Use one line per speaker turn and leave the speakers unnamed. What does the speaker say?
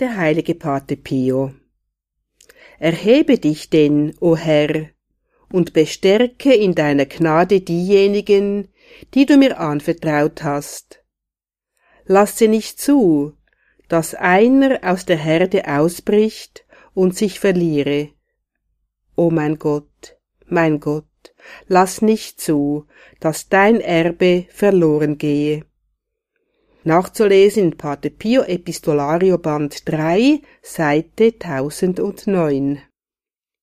der heilige Pate Pio. Erhebe dich denn, o Herr, und bestärke in deiner Gnade diejenigen, die du mir anvertraut hast. Lasse nicht zu, dass einer aus der Herde ausbricht und sich verliere. O mein Gott, mein Gott, lass nicht zu, dass dein Erbe verloren gehe. Nachzulesen in Pate Pio Epistolario Band 3, Seite 1009.